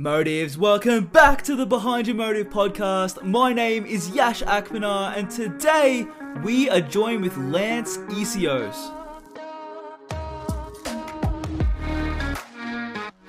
Motives, welcome back to the Behind Your Motive podcast. My name is Yash Akmanar, and today we are joined with Lance Essihos.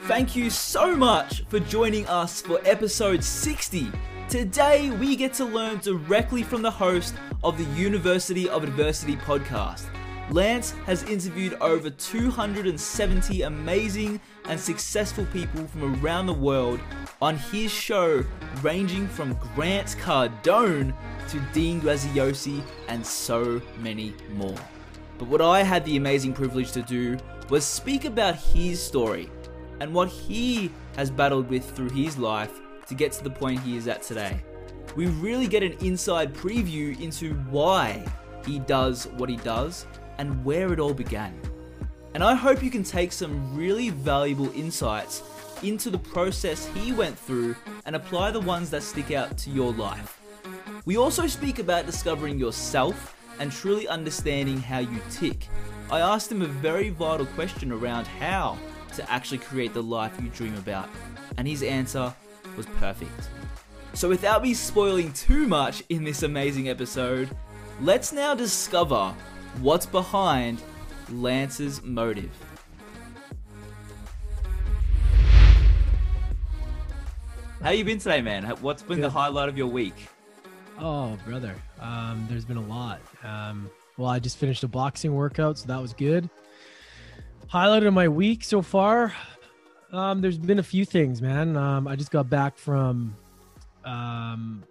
Thank you so much for joining us for episode 60. Today we get to learn directly from the host of the University of Adversity podcast. Lance has interviewed over 270 amazing and successful people from around the world on his show, ranging from Grant Cardone to Dean Graziosi and so many more. But what I had the amazing privilege to do was speak about his story and what he has battled with through his life to get to the point he is at today. We really get an inside preview into why he does what he does and where it all began. And I hope you can take some really valuable insights into the process he went through and apply the ones that stick out to your life. We also speak about discovering yourself and truly understanding how you tick. I asked him a very vital question around how to actually create the life you dream about, and his answer was perfect. So, without me spoiling too much in this amazing episode, let's now discover what's behind Lance's motive. How you been today, man? What's been Good. the highlight of your week? Oh, brother, um, there's been a lot. Um, well, I just finished a boxing workout, so that was good. Highlight of my week so far. Um, there's been a few things, man. Um, I just got back from um,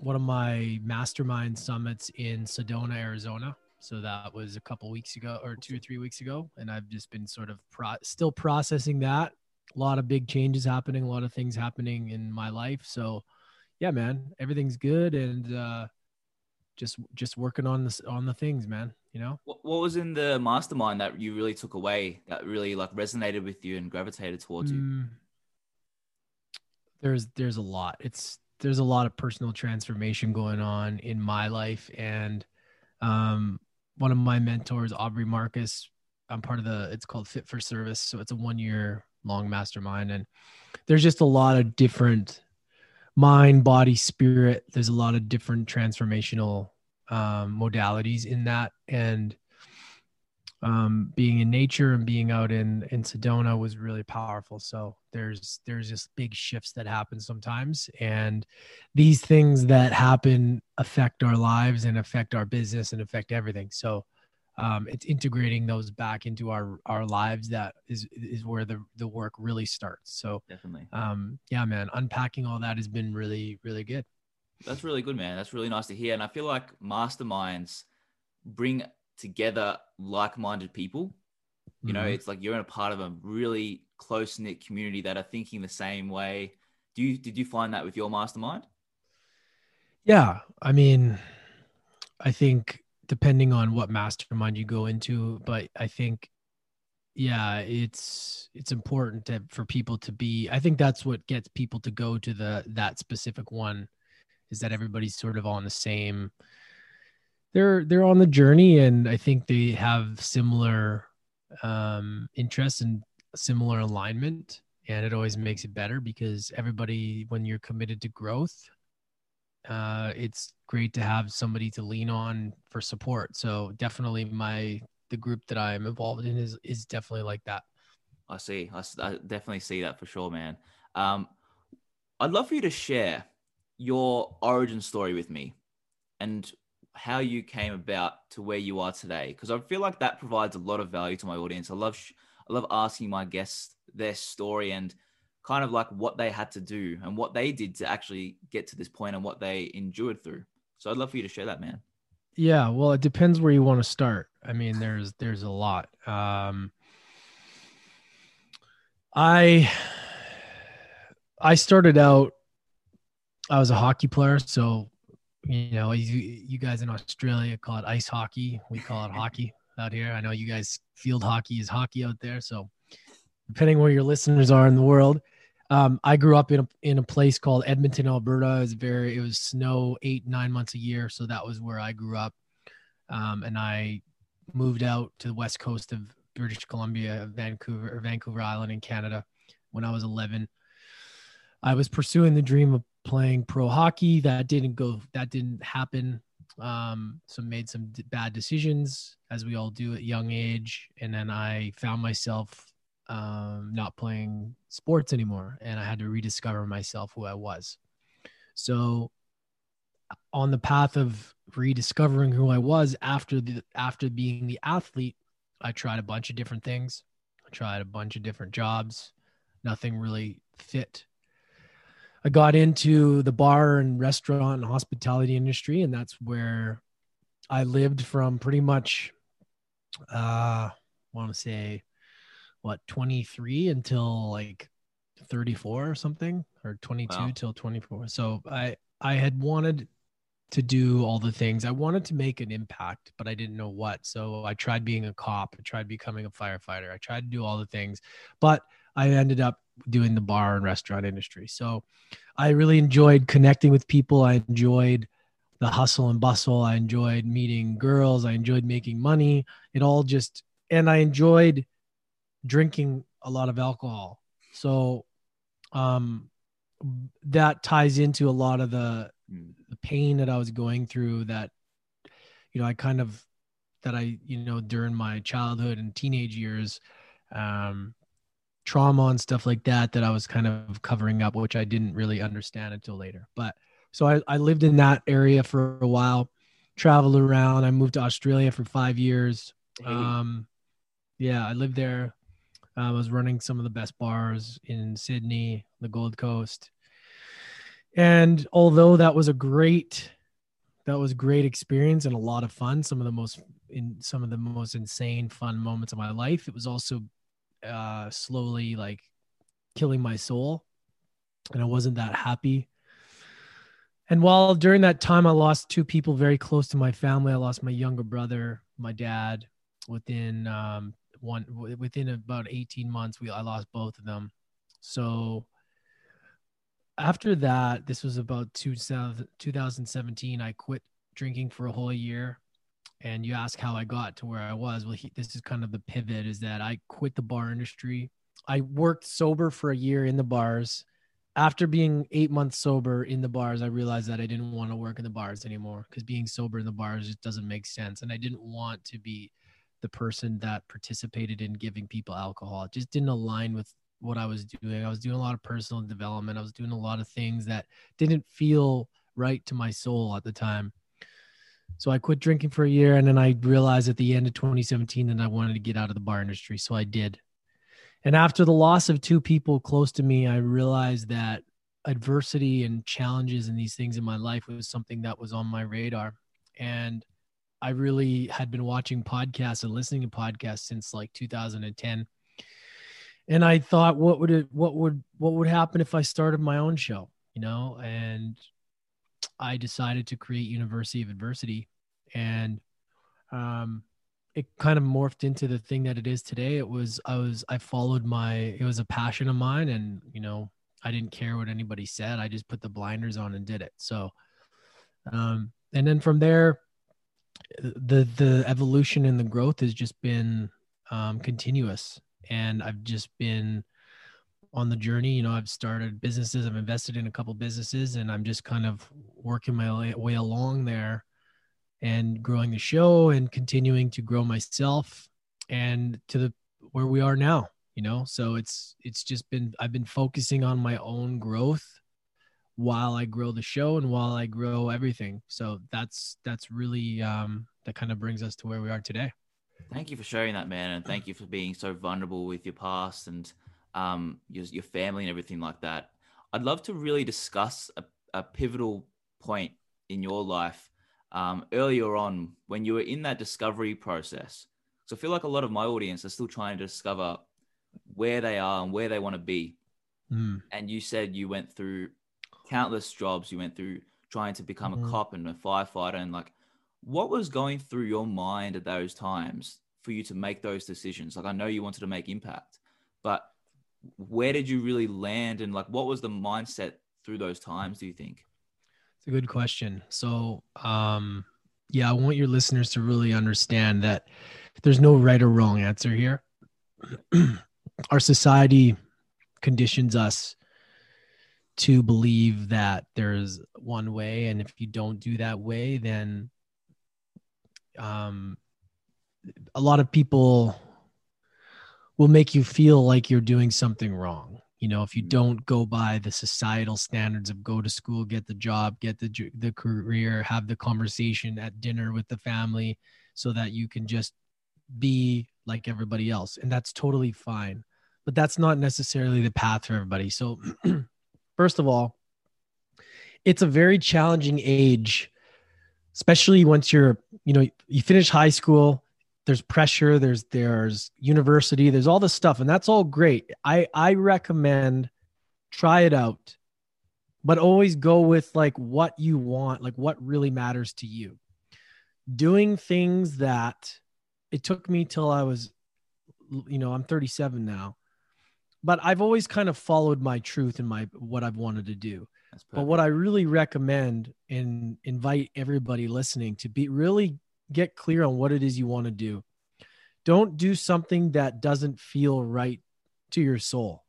one of my mastermind summits in Sedona, Arizona. So that was a couple weeks ago or two or three weeks ago. And I've just been sort of pro- still processing that. A lot of big changes happening, a lot of things happening in my life. So yeah, man, everything's good. And, uh, just, just working on this, on the things, man, you know? What, what was in the mastermind that you really took away that really like resonated with you and gravitated towards you? Mm, there's, there's a lot. It's, there's a lot of personal transformation going on in my life and, um, one of my mentors, Aubrey Marcus. I'm part of the, it's called Fit for Service. So it's a one year long mastermind. And there's just a lot of different mind, body, spirit. There's a lot of different transformational um, modalities in that. And um, being in nature and being out in in Sedona was really powerful. So there's there's just big shifts that happen sometimes, and these things that happen affect our lives and affect our business and affect everything. So um, it's integrating those back into our our lives that is is where the the work really starts. So definitely, um, yeah, man, unpacking all that has been really really good. That's really good, man. That's really nice to hear, and I feel like masterminds bring together like-minded people. You know mm-hmm. it's like you're in a part of a really close-knit community that are thinking the same way. Do you did you find that with your mastermind? Yeah i mean i think depending on what mastermind you go into but i think yeah it's it's important to, for people to be i think that's what gets people to go to the that specific one is that everybody's sort of on the same they're they're on the journey and i think they have similar um interests and similar alignment. And it always makes it better because everybody when you're committed to growth uh it's great to have somebody to lean on for support. So definitely my the group that i'm involved in is is definitely like that. I see. I, I definitely see that for sure man. Um i'd love for you to share your origin story with me. And how you came about to where you are today because I feel like that provides a lot of value to my audience. I love sh- I love asking my guests their story and kind of like what they had to do and what they did to actually get to this point and what they endured through. So I'd love for you to share that, man. Yeah, well, it depends where you want to start. I mean, there's there's a lot. Um I I started out I was a hockey player, so you know, you, you guys in Australia call it ice hockey. We call it hockey out here. I know you guys field hockey is hockey out there. So depending where your listeners are in the world, um, I grew up in a, in a place called Edmonton, Alberta. It was very, it was snow eight, nine months a year. So that was where I grew up. Um, and I moved out to the West coast of British Columbia, Vancouver, Vancouver Island in Canada when I was 11 I was pursuing the dream of playing pro hockey. That didn't go. That didn't happen. Um, so made some d- bad decisions, as we all do at young age, and then I found myself um, not playing sports anymore, and I had to rediscover myself who I was. So, on the path of rediscovering who I was after the after being the athlete, I tried a bunch of different things. I tried a bunch of different jobs. Nothing really fit. I got into the bar and restaurant and hospitality industry, and that's where I lived from pretty much uh I want to say what 23 until like 34 or something or 22 wow. till 24 so i i had wanted to do all the things. I wanted to make an impact but i didn't know what. So i tried being a cop. I tried becoming a firefighter. I tried to do all the things. But i ended up doing the bar and restaurant industry. So i really enjoyed connecting with people. I enjoyed the hustle and bustle. I enjoyed meeting girls. I enjoyed making money. It all just and i enjoyed drinking a lot of alcohol. So um that ties into a lot of the hmm. the pain that I was going through that you know I kind of that I you know during my childhood and teenage years um trauma and stuff like that that I was kind of covering up which I didn't really understand until later. But so I, I lived in that area for a while traveled around. I moved to Australia for five years. Um yeah I lived there. I was running some of the best bars in Sydney, the Gold Coast. And although that was a great that was great experience and a lot of fun, some of the most in some of the most insane fun moments of my life, it was also uh slowly like killing my soul and I wasn't that happy. And while during that time I lost two people very close to my family, I lost my younger brother, my dad within um one within about 18 months we I lost both of them. So after that, this was about 2017, I quit drinking for a whole year. And you ask how I got to where I was. Well, he, this is kind of the pivot is that I quit the bar industry. I worked sober for a year in the bars. After being eight months sober in the bars, I realized that I didn't want to work in the bars anymore because being sober in the bars just doesn't make sense. And I didn't want to be the person that participated in giving people alcohol. It just didn't align with what I was doing. I was doing a lot of personal development. I was doing a lot of things that didn't feel right to my soul at the time. So I quit drinking for a year and then I realized at the end of 2017 that I wanted to get out of the bar industry. So I did. And after the loss of two people close to me, I realized that adversity and challenges and these things in my life was something that was on my radar. And I really had been watching podcasts and listening to podcasts since like 2010. And I thought, what would it, what would, what would happen if I started my own show, you know? And I decided to create University of Adversity, and um, it kind of morphed into the thing that it is today. It was, I was, I followed my, it was a passion of mine, and you know, I didn't care what anybody said. I just put the blinders on and did it. So, um, and then from there, the the evolution and the growth has just been um, continuous, and I've just been on the journey. You know, I've started businesses, I've invested in a couple businesses, and I'm just kind of working my way along there and growing the show and continuing to grow myself and to the where we are now you know so it's it's just been i've been focusing on my own growth while I grow the show and while I grow everything. So that's that's really um, that kind of brings us to where we are today. Thank you for sharing that, man, and thank you for being so vulnerable with your past and um, your your family and everything like that. I'd love to really discuss a, a pivotal point in your life um, earlier on when you were in that discovery process. So I feel like a lot of my audience are still trying to discover where they are and where they want to be. Mm. And you said you went through countless jobs you went through trying to become mm-hmm. a cop and a firefighter and like what was going through your mind at those times for you to make those decisions like i know you wanted to make impact but where did you really land and like what was the mindset through those times do you think? It's a good question. So um yeah i want your listeners to really understand that there's no right or wrong answer here. Our society conditions us to believe that there's one way and if you don't do that way then um a lot of people will make you feel like you're doing something wrong. You know if you mm-hmm. don't go by the societal standards of go to school get the job get the the career have the conversation at dinner with the family so that you can just be like everybody else and that's totally fine. But that's not necessarily the path for everybody. So first of all it's a very challenging age especially once you're you know you finish high school there's pressure there's there's university there's all this stuff and that's all great. I i recommend try it out but always go with like what you want like what really matters to you. Doing things that it took me till i was you know i'm 37 now but i've always kind of followed my truth and my what i've wanted to do. But what i really recommend and invite everybody listening to be really get clear on what it is you want to do. Don't do something that doesn't feel right to your soul.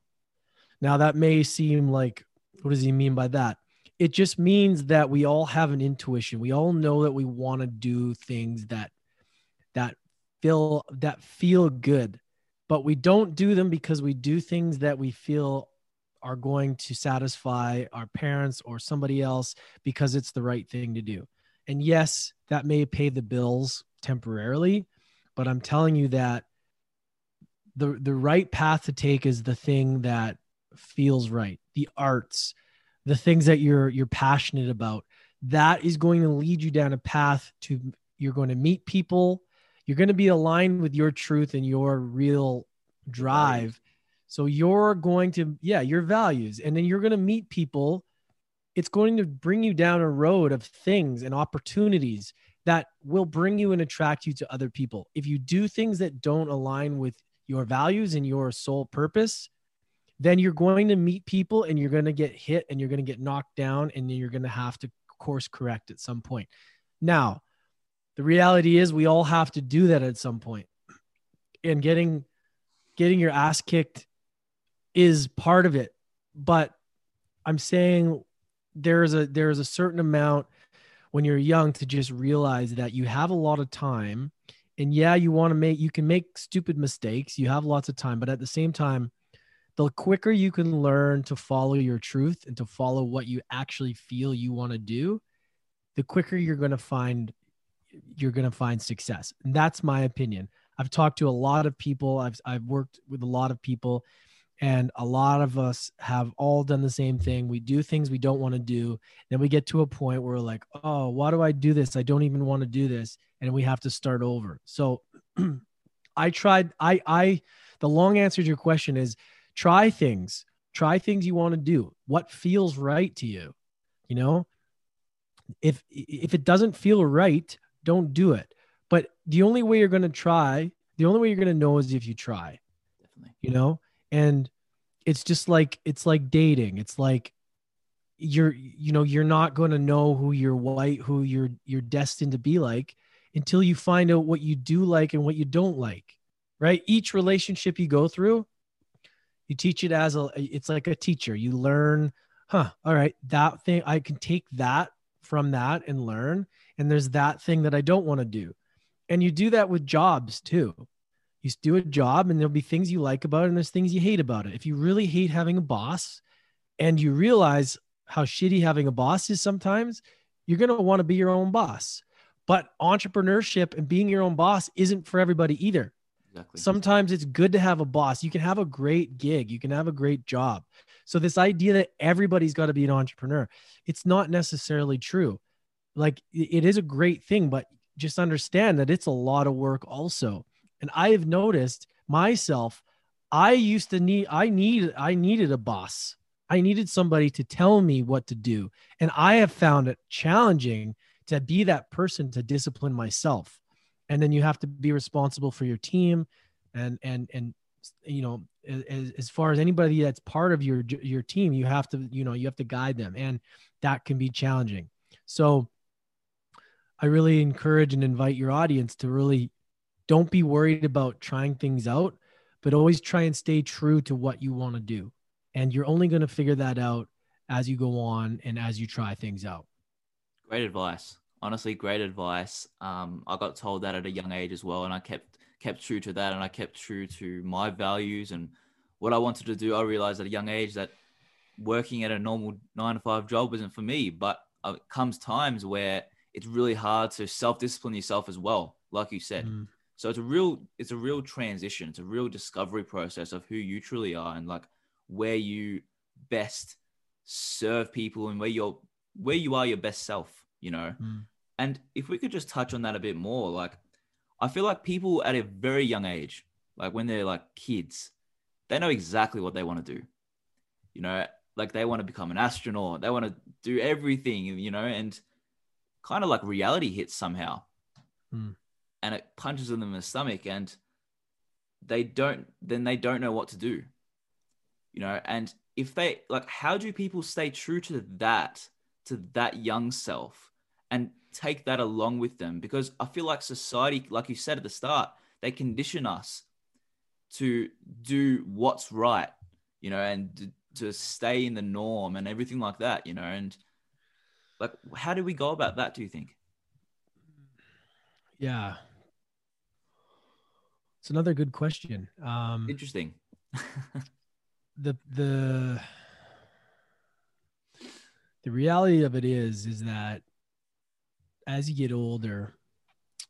Now, that may seem like, what does he mean by that? It just means that we all have an intuition. We all know that we want to do things that that feel that feel good, but we don't do them because we do things that we feel are going to satisfy our parents or somebody else because it's the right thing to do. And yes, that may pay the bills temporarily, but I'm telling you that the the right path to take is the thing that feels right. The arts, the things that you're you're passionate about. That is going to lead you down a path to you're going to meet people. You're going to be aligned with your truth and your real drive. So you're going to, yeah, your values. And then you're going to meet people it's going to bring you down a road of things and opportunities that will bring you and attract you to other people. If you do things that don't align with your values and your sole purpose, then you're going to meet people and you're going to get hit and you're going to get knocked down and you're going to have to course correct at some point. Now, the reality is we all have to do that at some point. And getting getting your ass kicked is part of it. But I'm saying there's a there's a certain amount when you're young to just realize that you have a lot of time. And yeah you want to make you can make stupid mistakes. You have lots of time but at the same time the quicker you can learn to follow your truth and to follow what you actually feel you want to do the quicker you're going to find you're going to find success. And that's my opinion. I've talked to a lot of people. I've i've worked with a lot of people and a lot of us have all done the same thing. We do things we don't want to do. Then we get to a point where we're like, oh, why do I do this? I don't even want to do this. And we have to start over. So I tried, I, I, the long answer to your question is try things, try things you want to do. What feels right to you? You know, if, if it doesn't feel right, don't do it. But the only way you're going to try, the only way you're going to know is if you try. Definitely. You know, and it's just like it's like dating. It's like you're you know you're not going to know who you're white who you're you're destined to be like until you find out what you do like and what you don't like right? Each relationship you go through you teach it as a it's like a teacher. You learn huh all right that thing i can take that from that and learn and there's that thing that i don't want to do. And you do that with jobs too you do a job and there'll be things you like about it and there's things you hate about it. If you really hate having a boss and you realize how shitty having a boss is sometimes, you're going to want to be your own boss. But entrepreneurship and being your own boss isn't for everybody either. Exactly. Sometimes it's good to have a boss. You can have a great gig, you can have a great job. So, this idea that everybody's got to be an entrepreneur, it's not necessarily true. Like, it is a great thing, but just understand that it's a lot of work also. And I have noticed myself, I used to need, I need, I needed a boss. I needed somebody to tell me what to do. And I have found it challenging to be that person to discipline myself. And then you have to be responsible for your team and, and, and, you know, as, as far as anybody that's part of your, your team, you have to, you know, you have to guide them and that can be challenging. So I really encourage and invite your audience to really don't be worried about trying things out, but always try and stay true to what you want to do. And you're only going to figure that out as you go on and as you try things out. Great advice. Honestly, great advice. Um, I got told that at a young age as well, and I kept kept true to that, and I kept true to my values and what I wanted to do. I realized at a young age that working at a normal nine to five job wasn't for me, but uh, it comes times where it's really hard to self discipline yourself as well, like you said. Mm. So it's a real it's a real transition. It's a real discovery process of who you truly are and like where you best serve people and where you're where you are your best self, you know. Mm. And if we could just touch on that a bit more, like I feel like people at a very young age, like when they're like kids, they know exactly what they want to do. You know, like they want to become an astronaut, they want to do everything, you know, and kind of like reality hits somehow. Mm and it punches them in the stomach and they don't then they don't know what to do you know? And if they like how do people stay true to that to that young self and take that along with them? Because i feel like society like you said at the start they condition us to do what's right you know and to stay in the norm and everything like that you know? And like how do we go about that do you think? Yeah it's another good question. Um, Interesting. the the the reality of it is is that as you get older,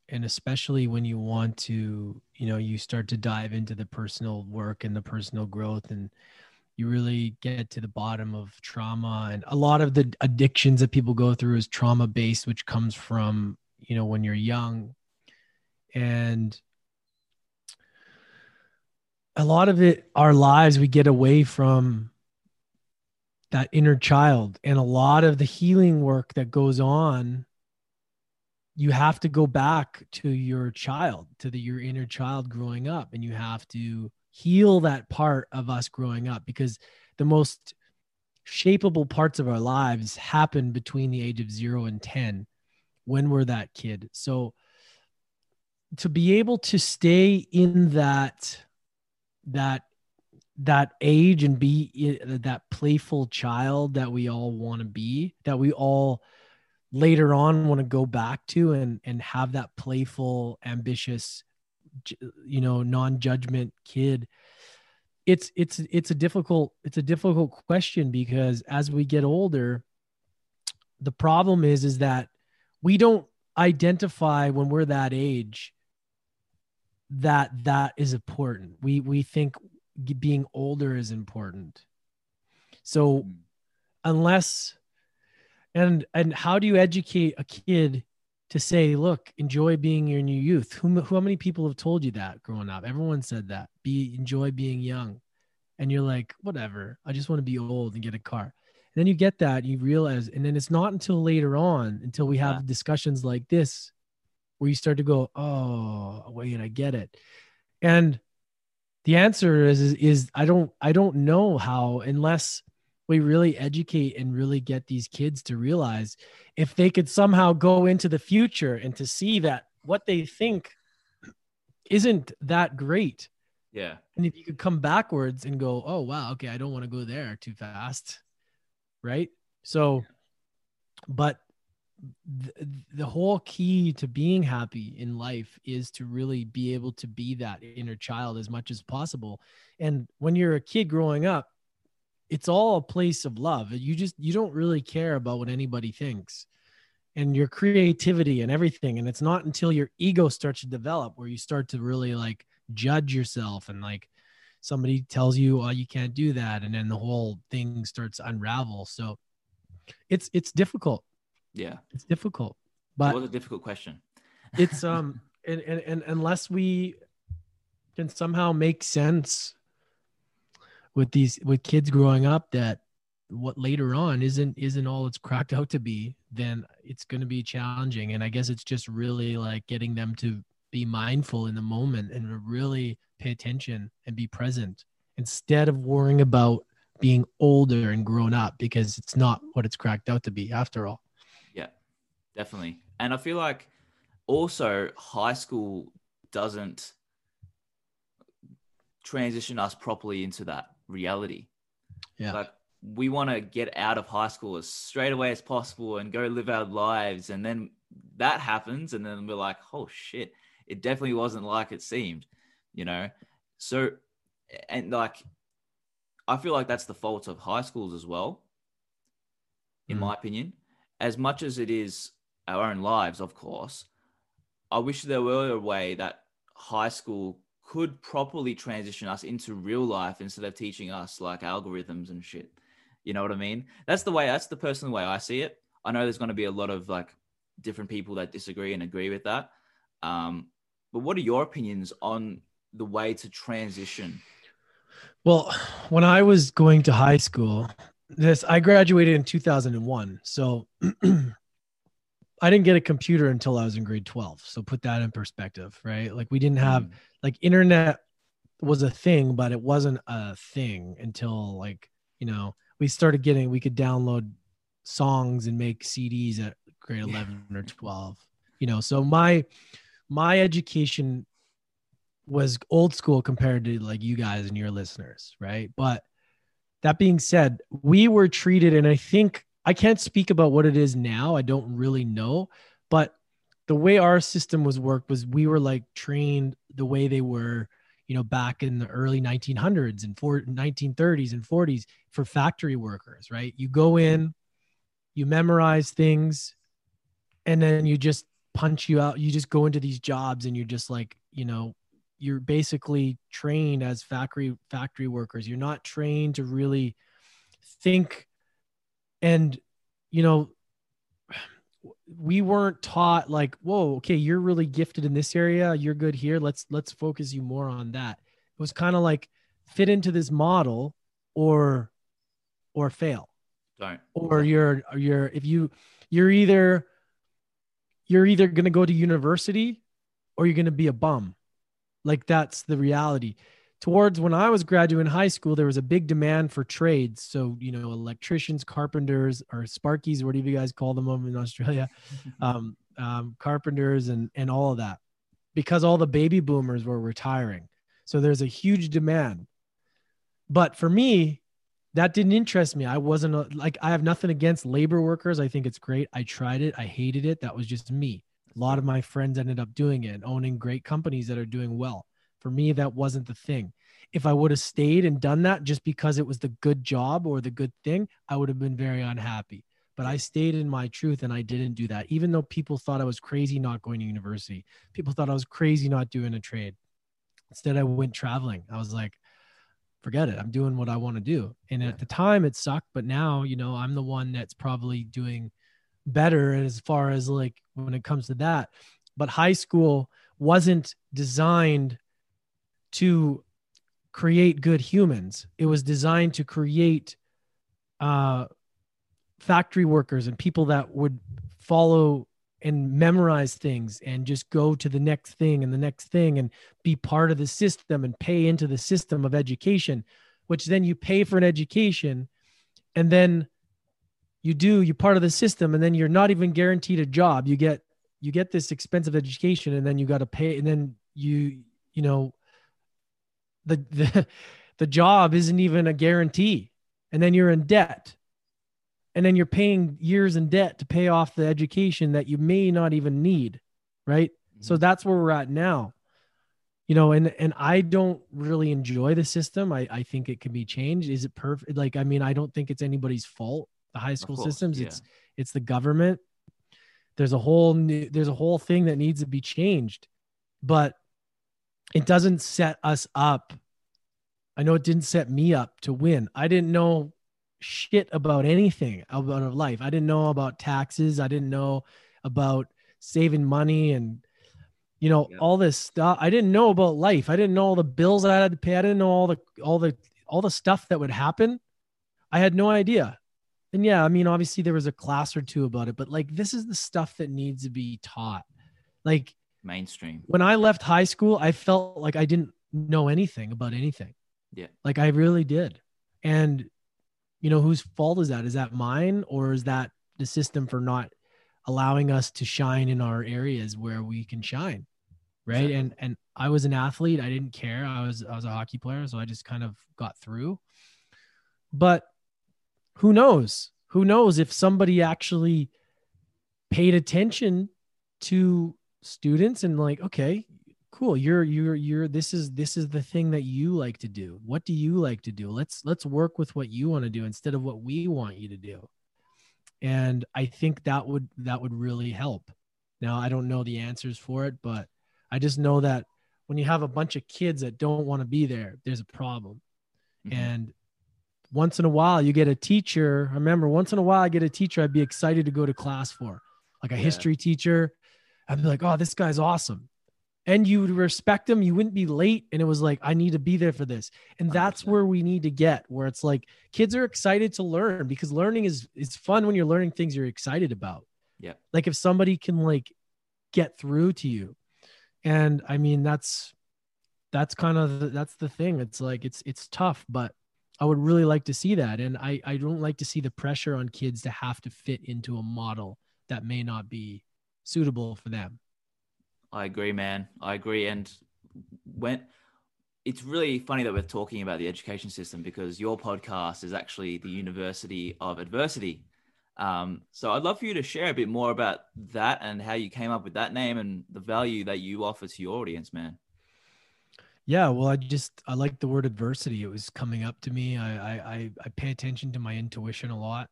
and especially when you want to, you know, you start to dive into the personal work and the personal growth and you really get to the bottom of trauma and a lot of the addictions that people go through is trauma based which comes from you know when you're young and a lot of it our lives we get away from that inner child. And a lot of the healing work that goes on you have to go back to your child to the your inner child growing up. And you have to heal that part of us growing up because the most shapeable parts of our lives happen between the age of 0 and 10 when we're that kid. So to be able to stay in that that that age and be that playful child that we all want to be that we all later on want to go back to and and have that playful ambitious you know non-judgment kid. It's it's it's a difficult it's a difficult question because as we get older the problem is is that we don't identify when we're that age that that is important. We we think being older is important. So hmm. unless and and how do you educate a kid to say, look, enjoy being in your youth? Who, how many people have told you that growing up? Everyone said that. Be enjoy being young. And you're like, whatever. I just want to be old and get a car. And then you get that, you realize, and then it's not until later on, until we have yeah. discussions like this, where you start to go, oh, wait, I get it. And the answer is, is, is I don't I don't know how unless we really educate and really get these kids to realize if they could somehow go into the future and to see that what they think isn't that great. Yeah. And if you could come backwards and go, oh wow, okay, I don't want to go there too fast. Right. So, but the, whole key to being happy in life is to really be able to be that inner child as much as possible. And when you're a kid growing up it's all a place of love. You just you don't really care about what anybody thinks and your creativity and everything. And it's not until your ego starts to develop where you start to really like judge yourself and like somebody tells you oh you can't do that. And then the whole thing starts to unravel. So it's it's difficult yeah, it's difficult. But it was a difficult question. it's um, and, and and unless we can somehow make sense with these with kids growing up that what later on isn't isn't all it's cracked out to be then it's going to be challenging and i guess it's just really like getting them to be mindful in the moment and really pay attention and be present instead of worrying about being older and grown up because it's not what it's cracked out to be after all definitely. And I feel like also high school doesn't transition us properly into that reality. Yeah. Like we want to get out of high school as straight away as possible and go live our lives. And then that happens. And then we're like, oh shit, it definitely wasn't like it seemed, you know? So, and like, I feel like that's the fault of high schools as well, in mm. my opinion. As much as it is our own lives, of course, I wish there were a way that high school could properly transition us into real life instead of teaching us like algorithms and shit. You know what I mean? That's the way, that's the personal way I see it. I know there's going to be a lot of like different people that disagree and agree with that. Um, but what are your opinions on the way to transition? Well, when I was going to high school, this I graduated in 2001. So I didn't get a computer until I was in grade 12. So put that in perspective, right? Like we didn't have mm. like internet was a thing, but it wasn't a thing until like, you know, we started getting we could download songs and make CDs at grade 11 yeah. or 12. You know, so my my education was old school compared to like you guys and your listeners, right? But that being said, we were treated and I think I can't speak about what it is now. I don't really know, but the way our system was worked was we were like trained the way they were, you know, back in the early 1900s and for 1930s and 40s for factory workers, right? You go mm-hmm. in, you memorize things, and then you just punch you out. You just go into these jobs and you're just like, you know, you're basically trained as factory factory workers. You're not trained to really think and you know we weren't taught like whoa okay you're really gifted in this area. You're good here. Let's let's focus you more on that. It was kind of like fit into this model or or fail. Right. Or you're you're if you you're either you're either going to go to university or you're going to be a bum. Like that's the reality towards when I was graduating high school, there was a big demand for trades. So, you know, electricians, carpenters, or sparkies, whatever you guys call them over in Australia, um, um, carpenters, and and all of that, because all the baby boomers were retiring. So there's a huge demand. But for me, that didn't interest me. I wasn't a, like I have nothing against labor workers. I think it's great. I tried it. I hated it. That was just me. A lot of my friends ended up doing it owning great companies that are doing well. For me, that wasn't the thing. If I would have stayed and done that just because it was the good job or the good thing, I would have been very unhappy. But I stayed in my truth and I didn't do that, even though people thought I was crazy not going to university. People thought I was crazy not doing a trade. Instead, I went traveling. I was like, forget it. I'm doing what I want to do. And at the time, it sucked. But now, you know, I'm the one that's probably doing better as far as like when it comes to that. But high school wasn't designed to create good humans. It was designed to create uh, factory workers and people that would follow and memorize things and just go to the next thing and the next thing and be part of the system and pay into the system of education, which then you pay for an education and then you do you're part of the system and then you're not even guaranteed a job you get you get this expensive education and then you got to pay and then you you know the the the job isn't even a guarantee. And then you're in debt. And then you're paying years in debt to pay off the education that you may not even need right? Mm-hmm. so that's where we're at now. You know and and i don't really enjoy the system. I i think it can be changed. Is it perfect like i mean i don't think it's anybody's fault the high school course, systems. yeah. it's it's the government. There's a whole new there's a whole thing that needs to be changed. But it doesn't set us up. I know it didn't set me up to win. I didn't know shit about anything about life. I didn't know about taxes. I didn't know about saving money and you know yeah. all this stuff. I didn't know about life. I didn't know all the bills that I had to pay. I didn't know all the all the all the stuff that would happen. I had no idea. And yeah, I mean obviously there was a class or two about it, but like this is the stuff that needs to be taught. Like mainstream. When I left high school, I felt like I didn't know anything about anything. Yeah. Like I really did. And you know, whose fault is that? Is that mine or is that the system for not allowing us to shine in our areas where we can shine? Right. Exactly. And and I was an athlete. I didn't care. I was I was a hockey player, so I just kind of got through. But who knows? Who knows if somebody actually paid attention to students and like, okay, cool. You're you're you're this is this is the thing that you like to do. What do you like to do? Let's let's work with what you want to do instead of what we want you to do. And I think that would that would really help. Now I don't know the answers for it, but I just know that when you have a bunch of kids that don't want to be there, there's a problem. Mm-hmm. And once in a while you get a teacher. I remember once in a while I get a teacher I'd be excited to go to class for, like a yeah. history teacher. I'd be like, oh, this guy's awesome. And you would respect him. You wouldn't be late. And it was like, I need to be there for this. And that's 100%. where we need to get where it's like kids are excited to learn because learning is is fun when you're learning things you're excited about. Yeah. Like if somebody can like get through to you. And I mean, that's that's kind of the, that's the thing. It's like it's it's tough, but I would really like to see that. And I, I don't like to see the pressure on kids to have to fit into a model that may not be suitable for them. I agree, man. I agree. And when it's really funny that we're talking about the education system because your podcast is actually the University of Adversity. Um, so I'd love for you to share a bit more about that and how you came up with that name and the value that you offer to your audience, man. Yeah, well, I just I like the word adversity. It was coming up to me. I I I pay attention to my intuition a lot.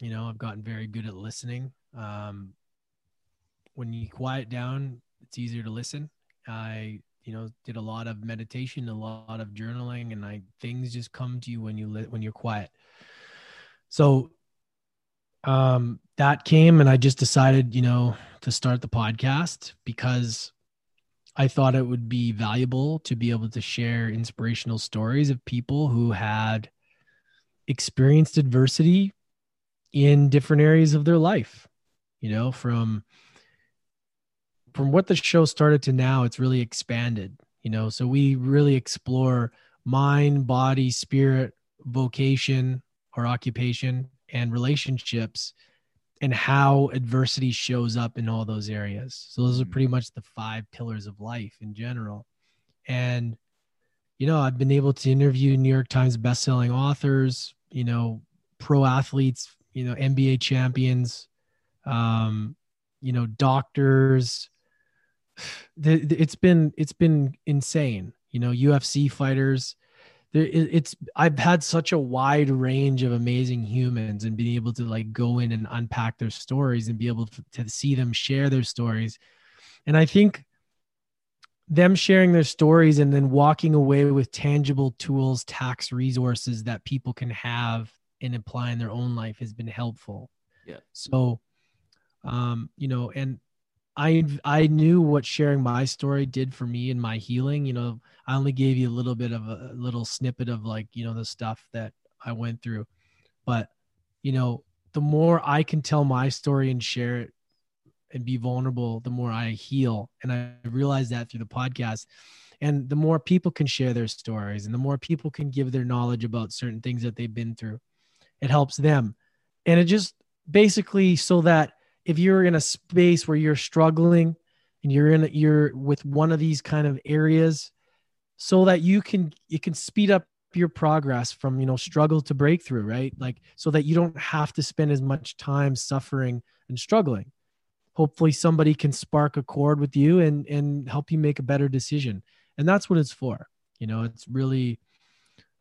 You know, I've gotten very good at listening. Um, when you quiet down, it's easier to listen. I you know did a lot of meditation, a lot of journaling, and I things just come to you when you when you're quiet. So um, that came, and I just decided, you know, to start the podcast because I thought it would be valuable to be able to share inspirational stories of people who had experienced adversity in different areas of their life. You know, from from what the show started to now, it's really expanded. You know, so we really explore mind, body, spirit, vocation, or occupation, and relationships and how adversity shows up in all those areas. So those are pretty mm-hmm. much the five pillars of life in general. And you know, I've been able to interview New York Times best-selling authors, you know, pro athletes, you know, NBA champions, um, you know, doctors. It's been it's been insane. You know, UFC fighters, it's I've had such a wide range of amazing humans and being able to like go in and unpack their stories and be able to, to see them share their stories. And I think them sharing their stories and then walking away with tangible tools, tax resources that people can have and apply in their own life has been helpful. Yeah. So, um, you know, and I I knew what sharing my story did for me and my healing. You know, I only gave you a little bit of a, a little snippet of like you know the stuff that I went through, but you know, the more I can tell my story and share it and be vulnerable, the more I heal. And I realized that through the podcast. And the more people can share their stories and the more people can give their knowledge about certain things that they've been through, it helps them. And it just basically so that if you're in a space where you're struggling and you're in you're with one of these kind of areas so that you can you can speed up your progress from you know struggle to breakthrough right? Like so that you don't have to spend as much time suffering and struggling. Hopefully somebody can spark a chord with you and and help you make a better decision. And that's what it's for. You know it's really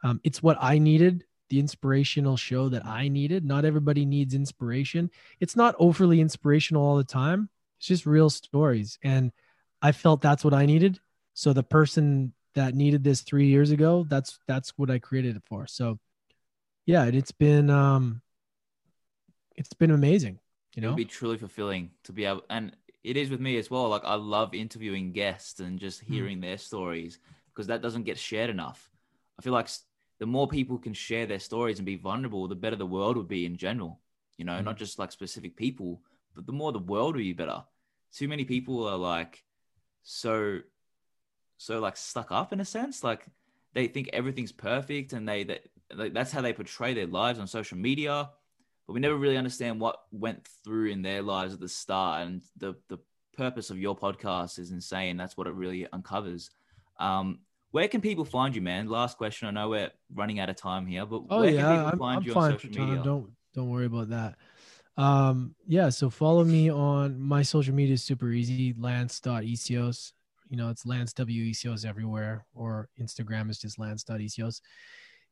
um, it's what i needed the inspirational show that I needed. Not everybody needs inspiration. It's not overly inspirational all the time. It's just real stories. And I felt that's what I needed. So the person that needed this three years ago, that's that's what I created it for. So yeah, it's been um it's been amazing. You know, it'd be truly fulfilling to be able and it is with me as well. Like I love interviewing guests and just hmm. hearing mm. their stories because that doesn't get shared enough. I feel like the more people can share their stories and be vulnerable, the better the world would be in general. You know, mm-hmm. not just like specific people, but the more the world would be better. Too many people are like so, so like stuck up in a sense. Like they think everything's perfect and they that like, that's how they portray their lives on social media. But we never really understand what went through in their lives at the start. And the the purpose of your podcast is insane. That's what it really uncovers. Um, where can people find you, man? Last question. I know we're running out of time here, but Oh where yeah, can people I'm, find I'm you on social media? Don't don't worry about that. Um, yeah, so follow me on my social media is super easy. Lance.essihos. You know, it's Lance W Essihos everywhere, or Instagram is just Lance.essihos.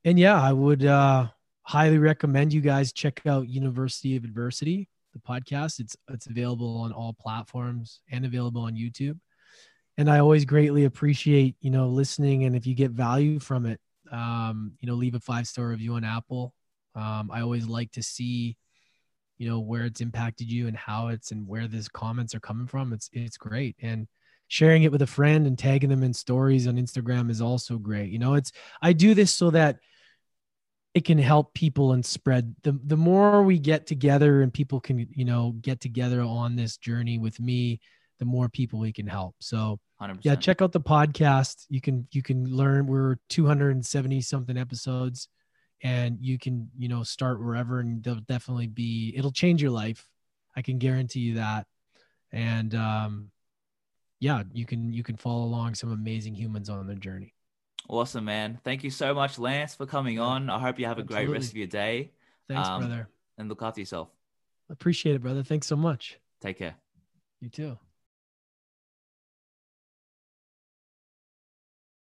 And yeah, I would uh highly recommend you guys check out University of Adversity, the podcast. It's it's available on all platforms and available on YouTube. And I always greatly appreciate, you know, listening and if you get value from it, um, you know, leave a five star review on Apple. Um, I always like to see, you know, where it's impacted you and how it's and where these comments are coming from. It's it's great. And sharing it with a friend and tagging them in stories on Instagram is also great. You know, it's I do this so that it can help people and spread the the more we get together and people can, you know, get together on this journey with me, the more people we can help. So 100%. yeah check out the podcast you can you can learn we're 270 something episodes and you can you know start wherever and there'll definitely be it'll change your life i can guarantee you that and um yeah you can you can follow along some amazing humans on their journey Awesome, man. Thank you so much, Lance, for coming on. I hope you have a great rest of your day thanks Um, brother and look after yourself. appreciate it brother thanks so much Take care. you too